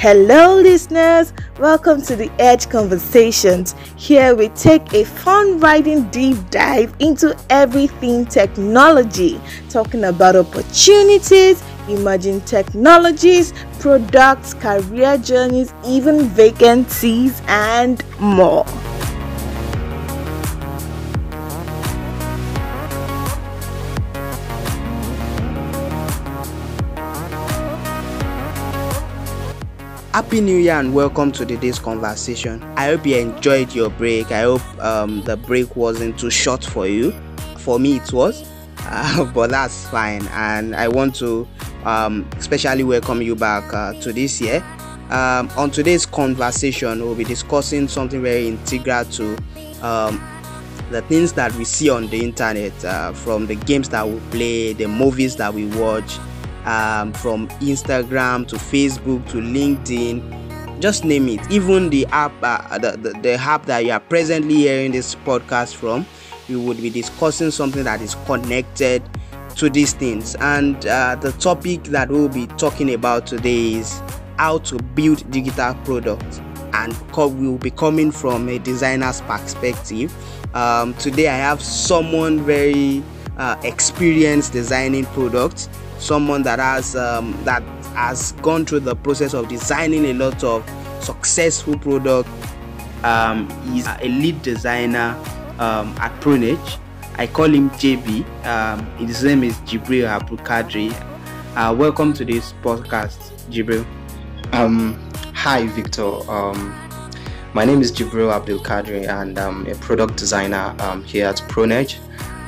Hello, listeners. Welcome to the Edge Conversations. Here we take a fun riding deep dive into everything technology, talking about opportunities, emerging technologies, products, career journeys, even vacancies, and more. Happy New Year and welcome to today's conversation. I hope you enjoyed your break. I hope um, the break wasn't too short for you. For me, it was, uh, but that's fine. And I want to um, especially welcome you back uh, to this year. Um, on today's conversation, we'll be discussing something very integral to um, the things that we see on the internet, uh, from the games that we play, the movies that we watch, um, from Instagram to Facebook to LinkedIn, just name it. Even the app, uh, the, the, the app that you are presently hearing this podcast from, we would be discussing something that is connected to these things. And uh, the topic that we'll be talking about today is how to build digital products. And we will be coming from a designer's perspective. Um, today, I have someone very uh, experienced designing products someone that has um, that has gone through the process of designing a lot of successful products. Um, he's a lead designer um, at Prunedge. I call him JB. Um, his name is Jibril Abdulkadri. Uh, welcome to this podcast, Jibril. Um, hi, Victor. Um, my name is Jibril Abdulkadri, and I'm a product designer here at Prunedge.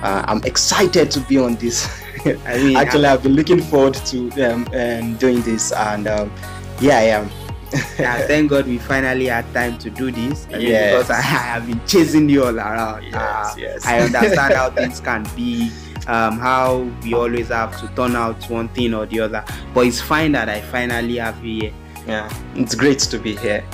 Uh, I'm excited to be on this I mean, actually, I've been looking forward to um, um, doing this, and um, yeah, I am. yeah, thank God we finally had time to do this. I mean, yes. because I, I, have been chasing you all around. Yes, uh, yes. I understand how things can be, um, how we always have to turn out one thing or the other. But it's fine that I finally have you here. Yeah, it's great to be here.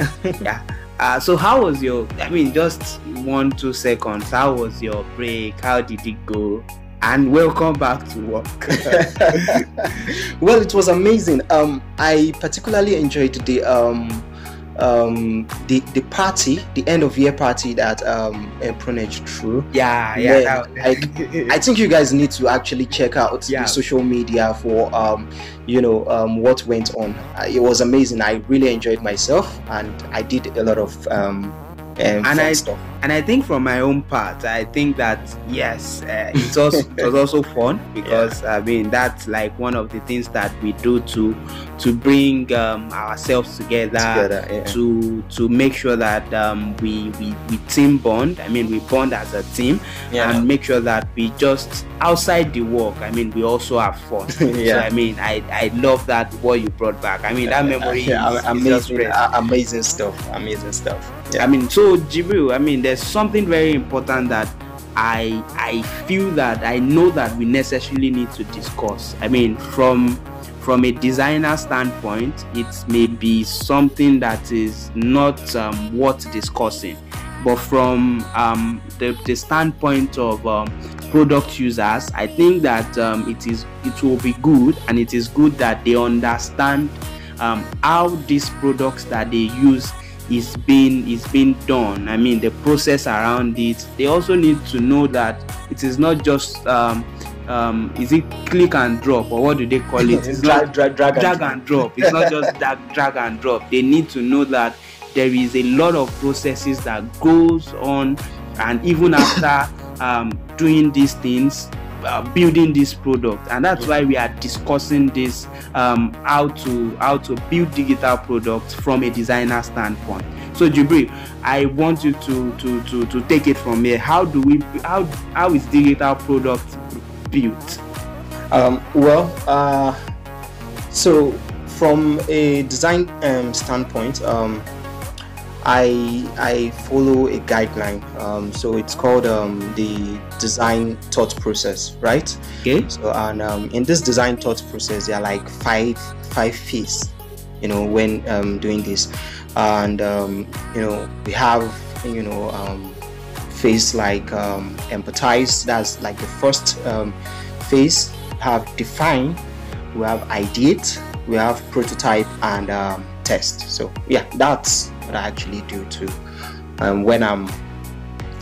yeah. Uh, so how was your? I mean, just one two seconds. How was your break? How did it go? And welcome back to work. well, it was amazing. Um, I particularly enjoyed the um, um, the the party, the end of year party that um Prunedge threw. Yeah, yeah. yeah I, I think you guys need to actually check out yeah. the social media for um, you know um, what went on. Uh, it was amazing. I really enjoyed myself, and I did a lot of um and, and I stuff. and I think from my own part, I think that yes, uh, it's also it was also fun because yeah. I mean that's like one of the things that we do to to bring um, ourselves together, together yeah. to to make sure that um, we, we we team bond. I mean we bond as a team yeah. and make sure that we just outside the work. I mean we also have fun. yeah. So I mean I I love that what you brought back. I mean that memory is, amazing, is amazing stuff. Amazing stuff. I mean, so Jibril, I mean, there's something very important that I I feel that I know that we necessarily need to discuss. I mean, from from a designer standpoint, it may be something that is not um, worth discussing, but from um, the, the standpoint of um, product users, I think that um, it is it will be good, and it is good that they understand um, how these products that they use is being is being done i mean the process around it they also need to know that it is not just um, um, is it click and drop or what do they call it? It's drag, drag, drag, drag and drop. It's not just drag, drag and drop. They need to know that there is a lot of processes that goes on, and even after um, doing these things, uh, building this product and that's why we are discussing this um, how to how to build digital products from a designer standpoint so Jibril, I want you to, to to to take it from here. How do we how how is digital product built? Um, well, uh, so from a design um, standpoint, um, I I follow a guideline. Um, so it's called um, the design thought process, right? Okay. So and um, in this design thought process, there are like five five phases. You know when um, doing this, and um, you know we have you know um, phase like um, empathize. That's like the first um, phase. We have define. We have ideate. We have prototype and um, test. So yeah, that's what I actually do too um, when I'm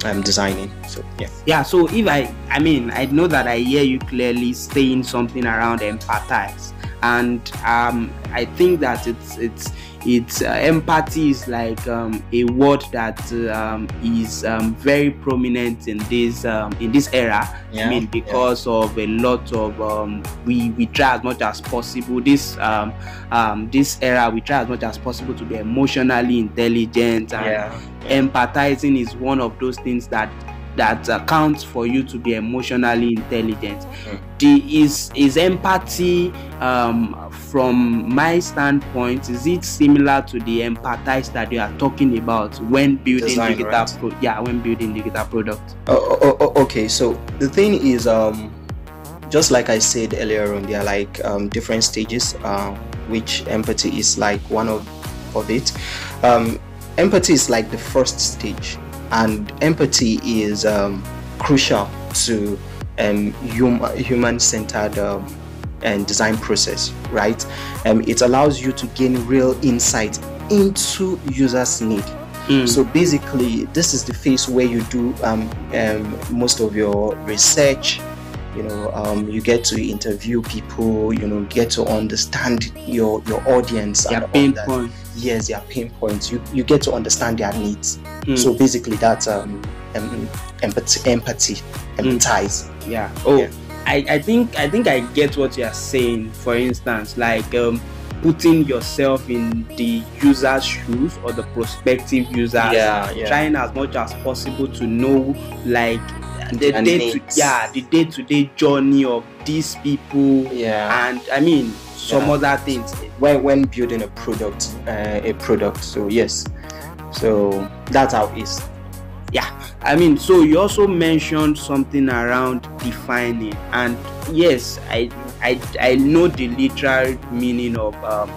I'm designing. So yeah. Yeah. So if I, I mean, I know that I hear you clearly saying something around empathize, and um, I think that it's it's it's uh, empathy is like um, a word that um, is um, very prominent in this um, in this era. Yeah, I mean, because yeah. of a lot of um, we we try as much as possible this um, this era we try as much as possible to be emotionally intelligent and yeah. empathizing is one of those things that that accounts for you to be emotionally intelligent. Mm. The is is empathy um, from my standpoint is it similar to the empathize that you are talking about when building Design, digital right? pro- yeah when building digital product. Oh, oh, oh, okay, so the thing is, um, just like I said earlier on, there are like um, different stages, uh, which empathy is like one of of it. Um, empathy is like the first stage, and empathy is um, crucial to um, hum- human-centered um, and design process, right? Um, it allows you to gain real insight into users' need. Mm. So basically, this is the phase where you do um, um, most of your research. You know, um, you get to interview people. You know, get to understand your your audience their and pain point. Yes, their pain points. You you get to understand their needs. Mm. So basically, that's um, um empathy, empathy, empathize. yeah oh Yeah. I, I think i think i get what you are saying for instance like um putting yourself in the user's shoes or the prospective user Yeah, yeah. trying as much as possible to know like the day to yeah the day-to-day journey of these people Yeah. and i mean some Yeah. other things when when building a product, uh, a product. So yes, so that's how it is. yeah i mean so you also mentioned something around defining and yes i i, I know the literal meaning of um,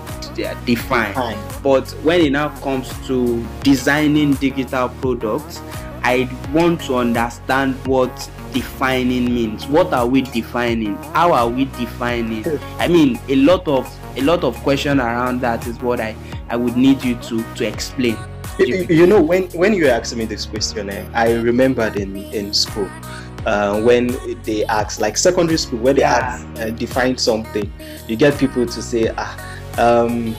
define Fine. but when it now comes to designing digital products i want to understand what defining means what are we defining how are we defining i mean a lot of a lot of question around that is what i i would need you to to explain You, you know, when when you asked me this question, eh, I remembered in in school uh, when they ask, like secondary school, where they Yeah. ask uh, define something, you get people to say, ah, um,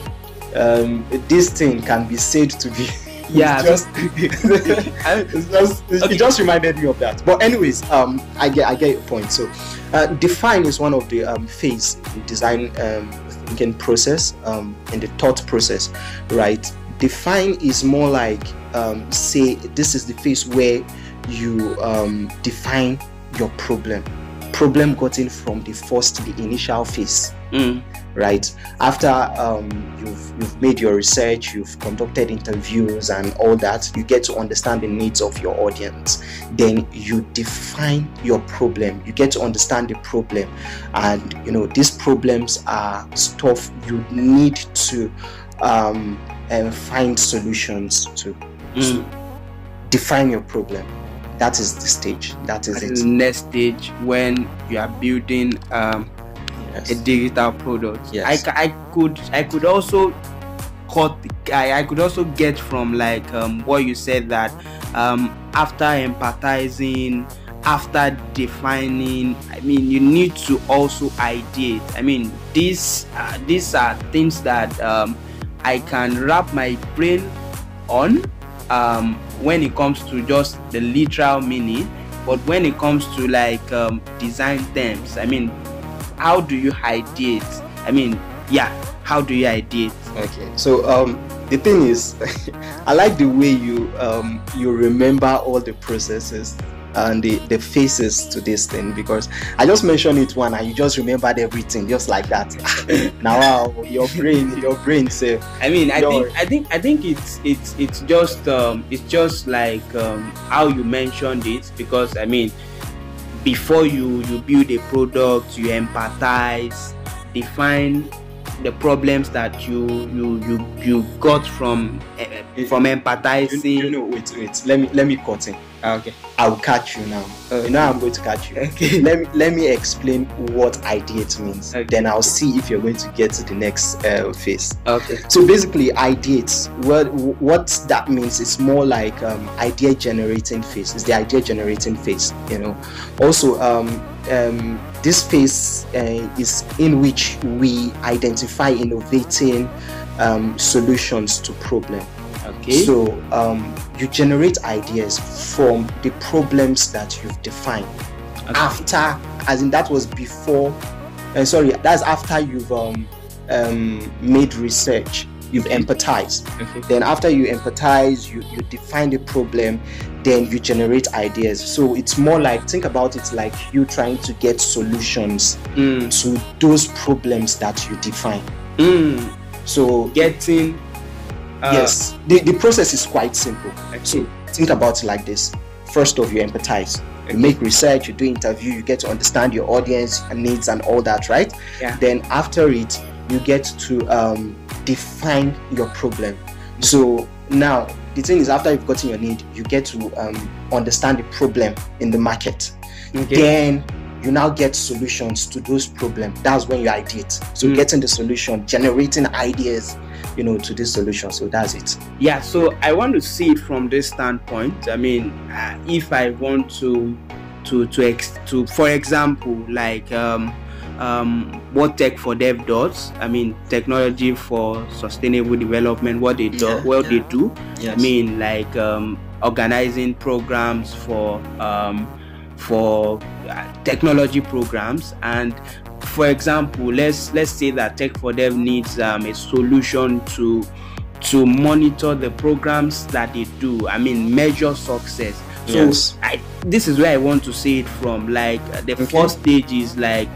um, this thing can be said to be. Yeah. It's just, it's just Okay. it just reminded me of that. But anyways, um, I get I get your point. So, uh, define is one of the um, phase in design um, thinking process, um, in the thought process, right? Define is more like um, say this is the phase where you um, define your problem. Problem gotten from the first, the initial phase Mm. right? After um, you've you've made your research you've conducted interviews and all that you get to understand the needs of your audience. Then you define your problem. You get to understand the problem. And you know these problems are stuff you need to um, and find solutions to. Mm. define your problem. That is the stage. That is That it. next stage when you are building um, Yes. a digital product. Yes. I, I could I could also cut I, I could also get from like um, what you said that um, after empathizing after defining I mean you need to also ideate I mean these uh, these are things that um, I can wrap my brain on um, when it comes to just the literal meaning but when it comes to like um, design terms I mean how do you ideate I mean yeah how do you ideate Okay, so um, the thing is, I like the way you um, you remember all the processes and the, the faces to this thing because I just mentioned it one and you just remembered everything just like that. now, wow, your brain, your brain say, I mean, I Your- think, I think, I think it's it's it's just um, it's just like um, how you mentioned it because I mean, before you you build a product, you empathize, define the problems that you you you you got from uh, from empathizing. You, you know, wait, wait. Let me let me cut in. Ah, okay. I'll catch you now. Okay. You know I'm going to catch you. Okay. Let me let me explain what ideate means. Okay. Then I'll see if you're going to get to the next uh, phase. Okay. So basically, ideate. What what that means is more like um, idea generating phase. It's the idea generating phase. You know. Also, um, um, this phase uh, is in which we identify innovating um, solutions to problem. Okay. So um, you generate ideas from the problems that you've defined. After, as in that was before. Uh, sorry, that's after you've um, um, made research. You've empathized. okay. Then after you empathize, you, you define the problem, then you generate ideas. So it's more like think about it like you trying to get solutions Mm. to those problems that you define. Mm. So Getting. Uh, yes, the, the process is quite simple. Okay. So think about it like this. First off, you empathize. You make research, you do interview, you get to understand your audience needs and all that, right? Yeah. Then after it, you get to um, define your problem. So now the thing is, after you've gotten your need, you get to um, understand the problem in the market. Okay. Then you now get solutions to those problems. That's when you ideate. So Mm. getting the solution, generating ideas, you know, to this solution. So that's it. Yeah, so I want to see it from this standpoint. I mean, uh, if I want to, to to ex- to, for example, like um, um, what Tech for Dev does. I mean, technology for sustainable development. What they do, Yeah, what yeah. they do. Yes. I mean, like um, organizing programs for um, for uh, technology programs and for example let's let's say that tech for dev needs um, a solution to to monitor the programs that they do i mean measure success so Yes. I, this is where i want to see it from like the Okay. first stage is like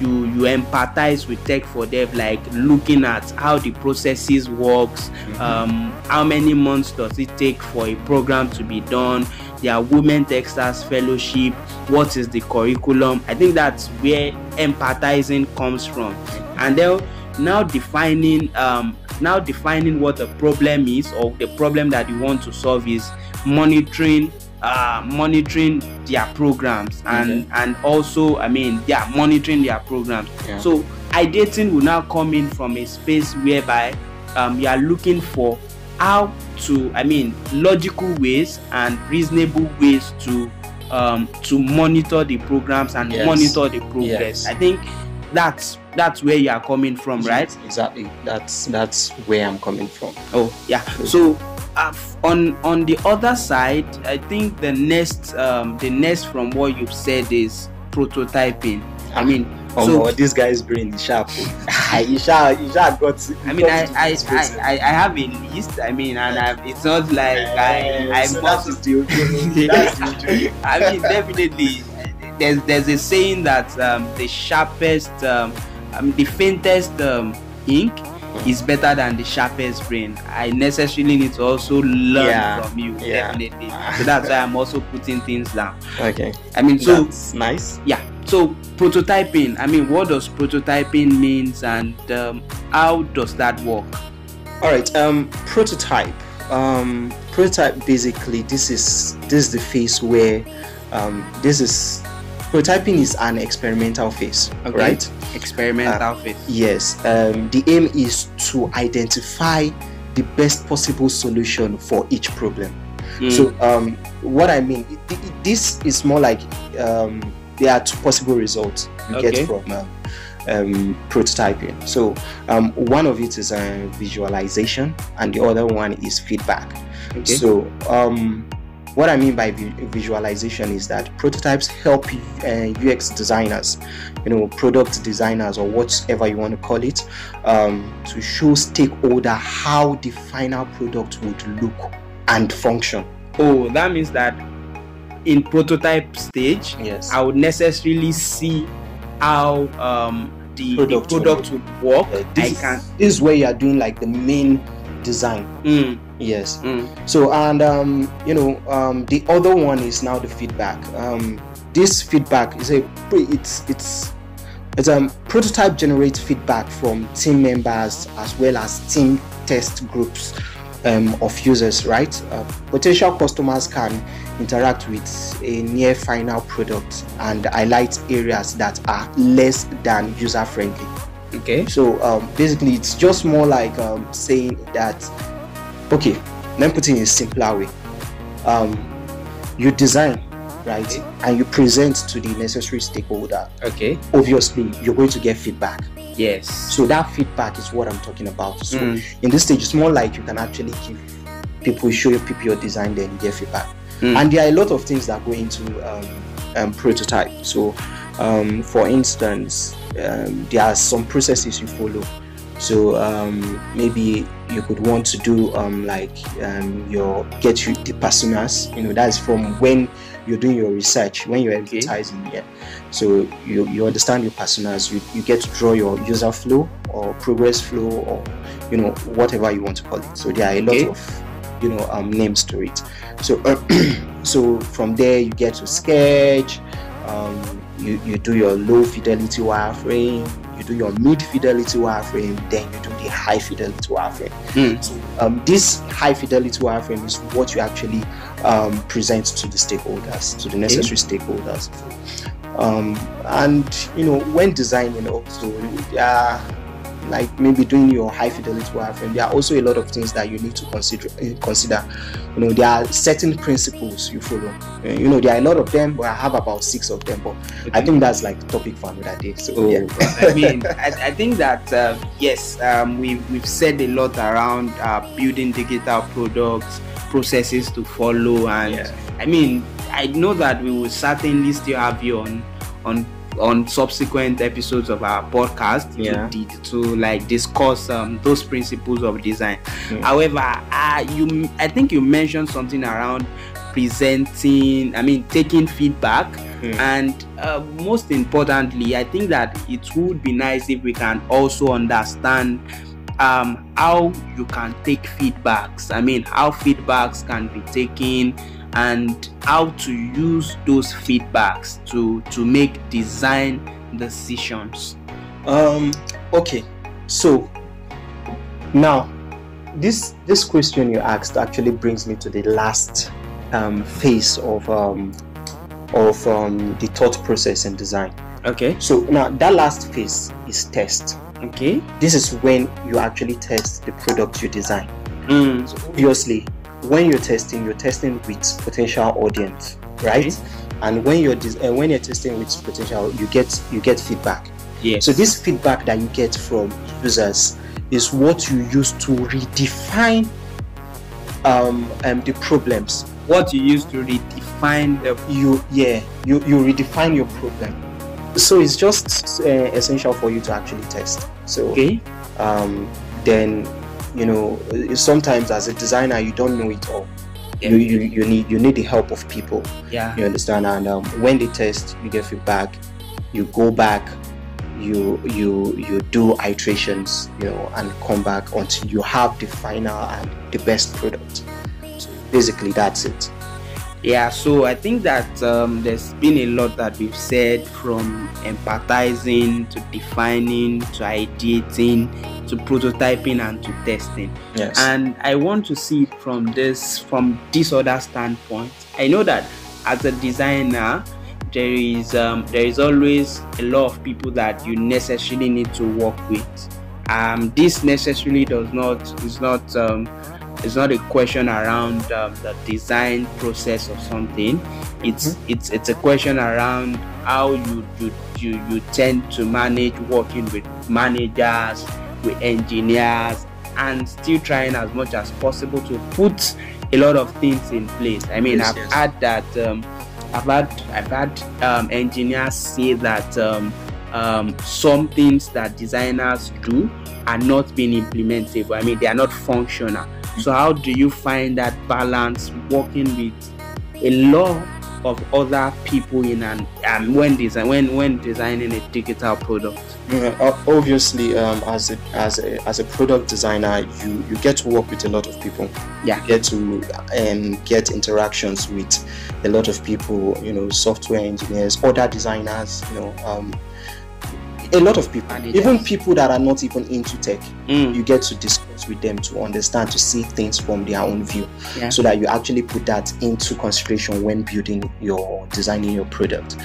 you you empathize with tech for dev like looking at how the processes works Mm-hmm. um how many months does it take for a program to be done their Women Techsters Fellowship what is the curriculum. I think that's where empathizing comes from. And then now defining um now defining what the problem is or the problem that you want to solve is monitoring uh monitoring their programs and and also i mean yeah monitoring their programs Yeah. so ideating will now come in from a space whereby um, you are looking for how to i mean logical ways and reasonable ways to um, to monitor the programs and Yes. monitor the progress Yes. i think that's that's where you are coming from right Exactly. That's that's where I'm coming from. oh yeah so on on the other side i think the next um the next from what you've said is prototyping i mean Oh, so this guy's brain is sharp. you shall you shall got. I mean, I, I, I, I, I have a list. I mean, and I've, it's not like I, I so is the okay. That's the. I mean, definitely, there's there's a saying that um, the sharpest, um, mean, the faintest um, ink is better than the sharpest brain. I necessarily need to also learn Yeah, from you, yeah. definitely. So that's why I'm also putting things down. Okay. I mean, so that's nice. yeah so prototyping i mean what does prototyping means and um, how does that work All right. Um, prototype. Um, prototype. Basically, this is this is the phase where um, this is prototyping is an experimental phase, Okay. right? experimental phase Yes. Um, the aim is to identify the best possible solution for each problem. Mm, So, um, what I mean, i- i- this is more like um, there are two possible results you Okay. get from um, um, prototyping. So, um, one of it is a visualization, and the other one is feedback. okay. So, um, what I mean by visualization is that prototypes help uh, UX designers, you know, product designers, or whatever you want to call it, um, to show stakeholder how the final product would look and function. oh that means that in prototype stage Yes. i would necessarily see how um, the Product the product would work Uh, i this, can this is where you are doing like the main design. mm, Yes. mm, So and um, you know um, the other one is now the feedback. Um, this feedback is a it's it's It's um prototype generates feedback from team members as well as team test groups um, of users, right? Uh, potential customers can interact with a near final product and highlight areas that are less than user friendly. Okay. So um, basically, it's just more like um, saying that, okay, let me put it in a simpler way. Um, you design, right, and you present to the necessary stakeholder. Okay. Obviously, you're going to get feedback. Yes. So that feedback is what I'm talking about. So Mm. in this stage, it's more like you can actually give people, show your people your design, then you get feedback. Mm. And there are a lot of things that go into um, um, prototype. So, um, for instance, um, there are some processes you follow. So um, maybe you could want to do um, like um, your get you the personas. You know, that's from when you're doing your research, when you're Okay. advertising. Yeah. So you, you understand your personas. You, you get to draw your user flow or progress flow or you know whatever you want to call it. So there are a lot Okay. of you know um, names to it. So so from there you get to sketch. Um, you, you do your low fidelity wireframe, do your mid fidelity wireframe, then you do the high fidelity wireframe. Mm. So um, this high fidelity wireframe is what you actually um, present to the stakeholders, to the necessary stakeholders. Um, and you know, when designing also, there are like maybe doing your high fidelity wireframe, there are also a lot of things that you need to consider. eh, Consider, you know, there are certain principles you follow. Eh, You know, there are a lot of them, but I have about six of them. But I think that's like topic for another day. So Oh, yeah. I mean, I, I think that uh, yes, um, we've we've said a lot around uh, building digital products, processes to follow, and Yeah. I mean, I know that we will certainly still have you on on on subsequent episodes of our podcast Yeah. to, to like discuss um, those principles of design. Mm. However, uh, you I think you mentioned something around presenting. I mean, taking feedback Mm. and uh, most importantly i think that it would be nice if we can also understand um, how you can take feedbacks i mean how feedbacks can be taken and how to use those feedbacks to to make design decisions Um. Okay. So now, this this question you asked actually brings me to the last um, phase of um, of um, the thought process in design. okay So now that last phase is test. okay This is when you actually test the product you design. mm, Obviously, when you're testing, you're testing with potential audience, right? And when you're uh, when you're testing with potential, you get you get feedback. yes So this feedback that you get from users is what you use to redefine um, um the problems. what you use to redefine the You yeah you you redefine your problem. So it's just uh, essential for you to actually test. So okay um, then you know sometimes as a designer you don't know it all. Yeah. You, you, you need you need the help of people. yeah You understand? And um, when they test, you get feedback. You go back, you you you do iterations, you know, and come back until you have the final and the best product. So basically, that's it. Yeah, so I think that um, there's been a lot that we've said from empathizing to defining to ideating to prototyping and to testing. Yes. And I want to see from this from this other standpoint. I know that as a designer, there is um, there is always a lot of people that you necessarily need to work with. Um, this necessarily does not is not um, it's not a question around um, the design process or something. It's it's it's a question around how you you you, you tend to manage working with managers, with engineers, and still trying as much as possible to put a lot of things in place. I mean, Yes, I've yes. had that. Um, I've had I've had um, engineers say that um, um, some things that designers do are not being implementable. I mean, they are not functional. So how do you find that balance working with a lot of other people in an um, when design when when designing a digital product? Yeah, obviously, um, as a as a as a product designer, you you get to work with a lot of people. Yeah. You get to um, get interactions with a lot of people. You know, software engineers, other designers. You know, um, a lot of people even people that are not even into tech Mm. you get to discuss with them to understand to see things from their own view Yeah. so that you actually put that into consideration when building your designing your product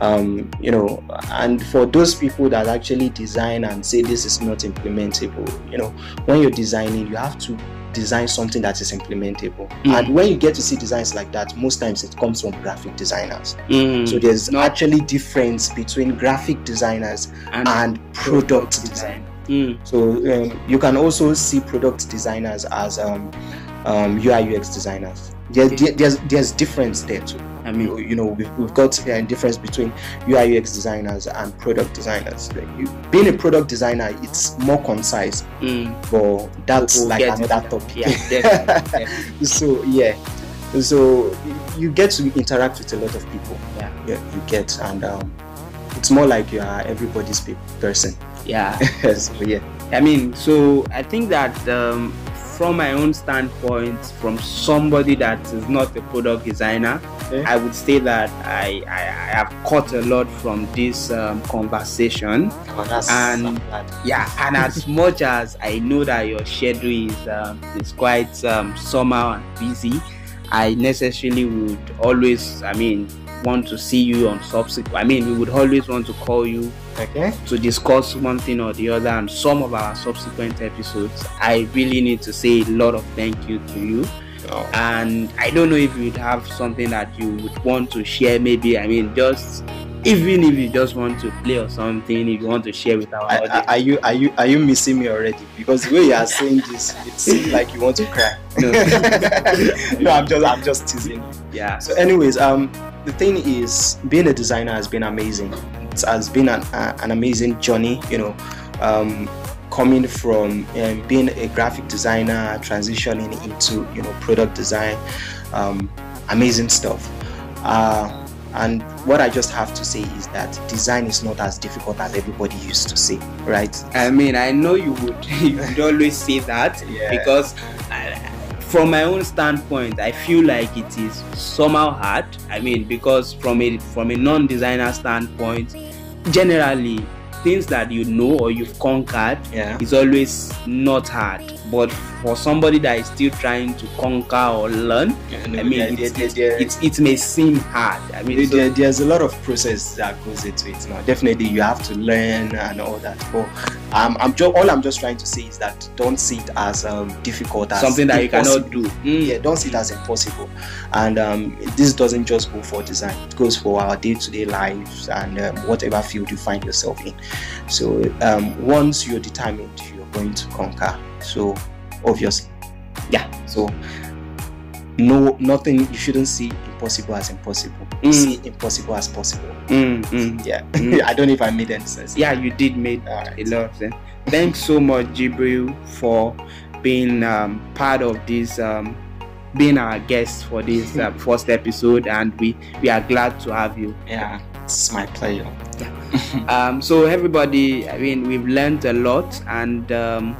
um, you know and for those people that actually design and say this is not implementable you know when you're designing you have to design something that is implementable Mm. and when you get to see designs like that most times it comes from graphic designers Mm. so there's No. actually difference between graphic designers and, and product design Mm. so um, you can also see product designers as um, um, UI UX designers. There, there- there's there's difference there too. I mean, you know we've, we've got a difference between UI UX designers and product designers. Like you, being a product designer, it's more concise, mm. but that's We'll like another topic. yeah, definitely, definitely. so yeah, so you get to interact with a lot of people. Yeah. yeah you get and um, it's more like you are everybody's pe- person. yeah. so yeah. I mean, so I think that um, from my own standpoint, from somebody that is not a product designer, Okay. I would say that I, I, I have caught a lot from this um, conversation. Oh, And-. Yeah, and as much as I know that your schedule is um, is quite um, somehow and busy, I necessarily would always, I mean, want to see you on subsequent. I mean, we would always want to call you Okay. to discuss one thing or the other and some of our subsequent episodes. I really need to say a lot of thank you to you. Oh. And I don't know if you'd have something that you would want to share, maybe, I mean, just even if you just want to play or something, if you want to share with our I, audience. are you are you are you missing me already? Because the way you are saying this, it seems like you want to cry. No. no, I'm just I'm just teasing. yeah. So, anyways, um, the thing is, being a designer has been amazing. It has been an uh, an amazing journey. You know, um, coming from um, being a graphic designer, transitioning into you know product design, um, amazing stuff. Uh, and what I just have to say is that design is not as difficult as everybody used to say, right? I mean, I know you would you would always say that Yeah. because uh, from my own standpoint, I feel like it is somehow hard. I mean, because from a from a non-designer standpoint, generally things that you know or you've conquered Yeah. is always not hard. But for somebody that is still trying to conquer or learn, I mean, there, it, it, it, it may seem hard. I mean, so- there, there's a lot of process that goes into it now definitely you have to learn and all that but um, i'm just all i'm just trying to say is that don't see it as um, difficult as something that you cannot do. Mm. yeah don't see it as impossible and um, this doesn't just go for design it goes for our day-to-day lives and um, whatever field you find yourself in so um, once you're determined you're going to conquer so obviously. Yeah so no nothing you shouldn't see impossible as impossible. Mm. see impossible as possible. Mm, mm. yeah. I don't know if i made any sense. Yeah you did make Alright. a lot of sense. Thanks so much jibril for being um, part of this um, being our guest for this uh, first episode and we we are glad to have you. Yeah it's my pleasure. Um, so everybody i mean we've learned a lot and um,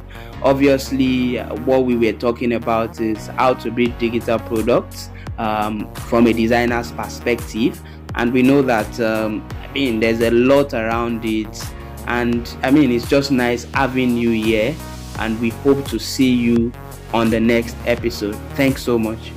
obviously what we were talking about is how to build digital products um, from a designer's perspective. And we know that um, i mean there's a lot around it. And i mean it's just nice having you here. And we hope to see you on the next episode. Thanks so much